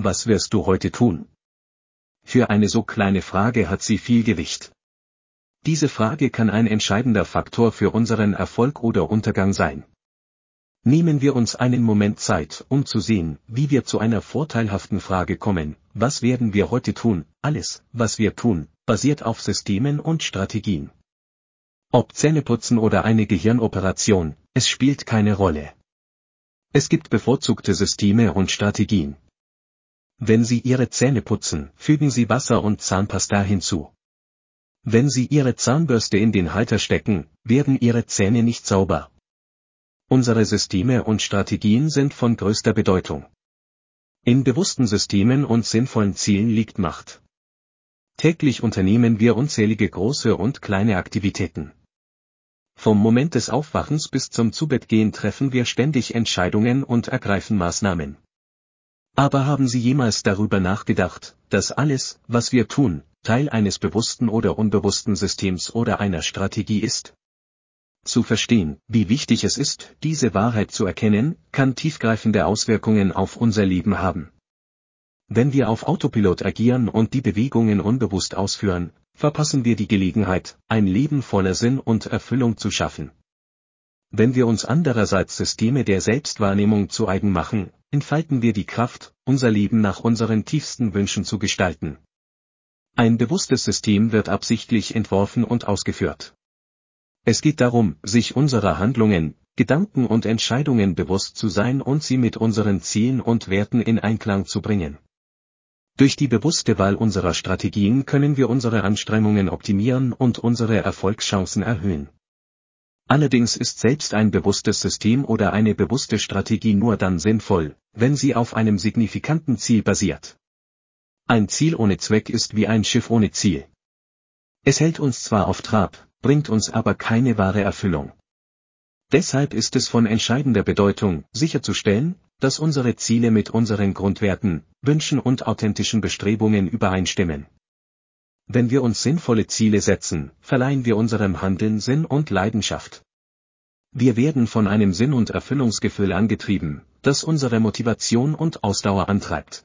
Was wirst du heute tun? Für eine so kleine Frage hat sie viel Gewicht. Diese Frage kann ein entscheidender Faktor für unseren Erfolg oder Untergang sein. Nehmen wir uns einen Moment Zeit, um zu sehen, wie wir zu einer vorteilhaften Frage kommen, was werden wir heute tun, alles, was wir tun, basiert auf Systemen und Strategien. Ob Zähneputzen oder eine Gehirnoperation, es spielt keine Rolle. Es gibt bevorzugte Systeme und Strategien. Wenn Sie Ihre Zähne putzen, fügen Sie Wasser und Zahnpasta hinzu. Wenn Sie Ihre Zahnbürste in den Halter stecken, werden Ihre Zähne nicht sauber. Unsere Systeme und Strategien sind von größter Bedeutung. In bewussten Systemen und sinnvollen Zielen liegt Macht. Täglich unternehmen wir unzählige große und kleine Aktivitäten. Vom Moment des Aufwachens bis zum Zubettgehen treffen wir ständig Entscheidungen und ergreifen Maßnahmen. Aber haben Sie jemals darüber nachgedacht, dass alles, was wir tun, Teil eines bewussten oder unbewussten Systems oder einer Strategie ist? Zu verstehen, wie wichtig es ist, diese Wahrheit zu erkennen, kann tiefgreifende Auswirkungen auf unser Leben haben. Wenn wir auf Autopilot agieren und die Bewegungen unbewusst ausführen, verpassen wir die Gelegenheit, ein Leben voller Sinn und Erfüllung zu schaffen. Wenn wir uns andererseits Systeme der Selbstwahrnehmung zu eigen machen, entfalten wir die Kraft, unser Leben nach unseren tiefsten Wünschen zu gestalten. Ein bewusstes System wird absichtlich entworfen und ausgeführt. Es geht darum, sich unserer Handlungen, Gedanken und Entscheidungen bewusst zu sein und sie mit unseren Zielen und Werten in Einklang zu bringen. Durch die bewusste Wahl unserer Strategien können wir unsere Anstrengungen optimieren und unsere Erfolgschancen erhöhen. Allerdings ist selbst ein bewusstes System oder eine bewusste Strategie nur dann sinnvoll, wenn sie auf einem signifikanten Ziel basiert. Ein Ziel ohne Zweck ist wie ein Schiff ohne Ziel. Es hält uns zwar auf Trab, bringt uns aber keine wahre Erfüllung. Deshalb ist es von entscheidender Bedeutung, sicherzustellen, dass unsere Ziele mit unseren Grundwerten, Wünschen und authentischen Bestrebungen übereinstimmen. Wenn wir uns sinnvolle Ziele setzen, verleihen wir unserem Handeln Sinn und Leidenschaft. Wir werden von einem Sinn und Erfüllungsgefühl angetrieben, das unsere Motivation und Ausdauer antreibt.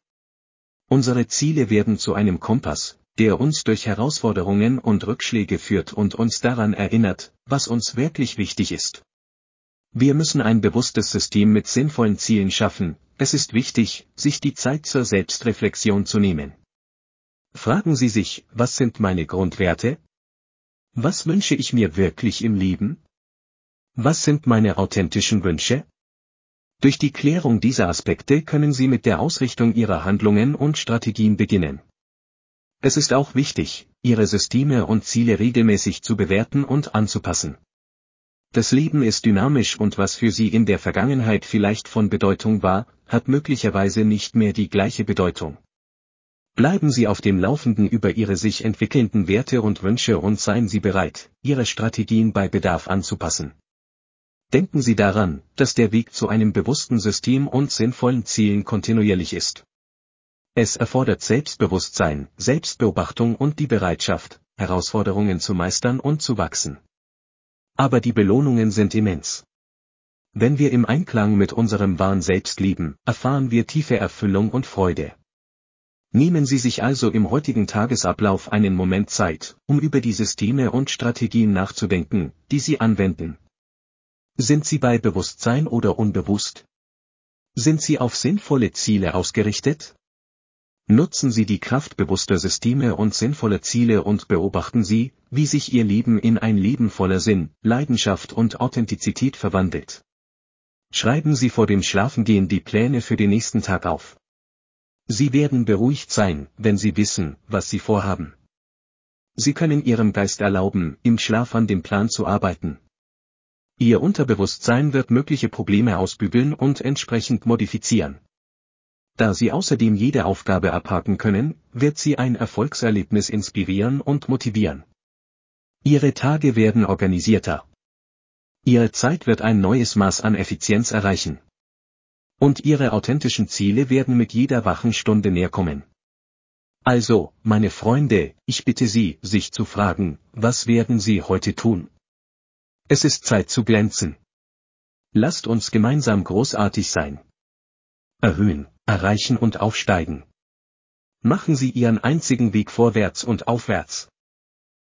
Unsere Ziele werden zu einem Kompass, der uns durch Herausforderungen und Rückschläge führt und uns daran erinnert, was uns wirklich wichtig ist. Wir müssen ein bewusstes System mit sinnvollen Zielen schaffen, es ist wichtig, sich die Zeit zur Selbstreflexion zu nehmen. Fragen Sie sich, was sind meine Grundwerte? Was wünsche ich mir wirklich im Leben? Was sind meine authentischen Wünsche? Durch die Klärung dieser Aspekte können Sie mit der Ausrichtung Ihrer Handlungen und Strategien beginnen. Es ist auch wichtig, Ihre Systeme und Ziele regelmäßig zu bewerten und anzupassen. Das Leben ist dynamisch und was für Sie in der Vergangenheit vielleicht von Bedeutung war, hat möglicherweise nicht mehr die gleiche Bedeutung. Bleiben Sie auf dem Laufenden über Ihre sich entwickelnden Werte und Wünsche und seien Sie bereit, Ihre Strategien bei Bedarf anzupassen. Denken Sie daran, dass der Weg zu einem bewussten System und sinnvollen Zielen kontinuierlich ist. Es erfordert Selbstbewusstsein, Selbstbeobachtung und die Bereitschaft, Herausforderungen zu meistern und zu wachsen. Aber die Belohnungen sind immens. Wenn wir im Einklang mit unserem wahren Selbst leben, erfahren wir tiefe Erfüllung und Freude. Nehmen Sie sich also im heutigen Tagesablauf einen Moment Zeit, um über die Systeme und Strategien nachzudenken, die Sie anwenden. Sind Sie bei Bewusstsein oder unbewusst? Sind Sie auf sinnvolle Ziele ausgerichtet? Nutzen Sie die Kraft bewusster Systeme und sinnvoller Ziele und beobachten Sie, wie sich Ihr Leben in ein Leben voller Sinn, Leidenschaft und Authentizität verwandelt. Schreiben Sie vor dem Schlafengehen die Pläne für den nächsten Tag auf. Sie werden beruhigt sein, wenn Sie wissen, was Sie vorhaben. Sie können Ihrem Geist erlauben, im Schlaf an dem Plan zu arbeiten. Ihr Unterbewusstsein wird mögliche Probleme ausbügeln und entsprechend modifizieren. Da Sie außerdem jede Aufgabe abhaken können, wird Sie ein Erfolgserlebnis inspirieren und motivieren. Ihre Tage werden organisierter. Ihre Zeit wird ein neues Maß an Effizienz erreichen. Und Ihre authentischen Ziele werden mit jeder wachen Stunde näher kommen. Also, meine Freunde, ich bitte Sie, sich zu fragen, was werden Sie heute tun? Es ist Zeit zu glänzen. Lasst uns gemeinsam großartig sein. erhöhen, erreichen und aufsteigen. Machen Sie Ihren einzigen Weg vorwärts und aufwärts.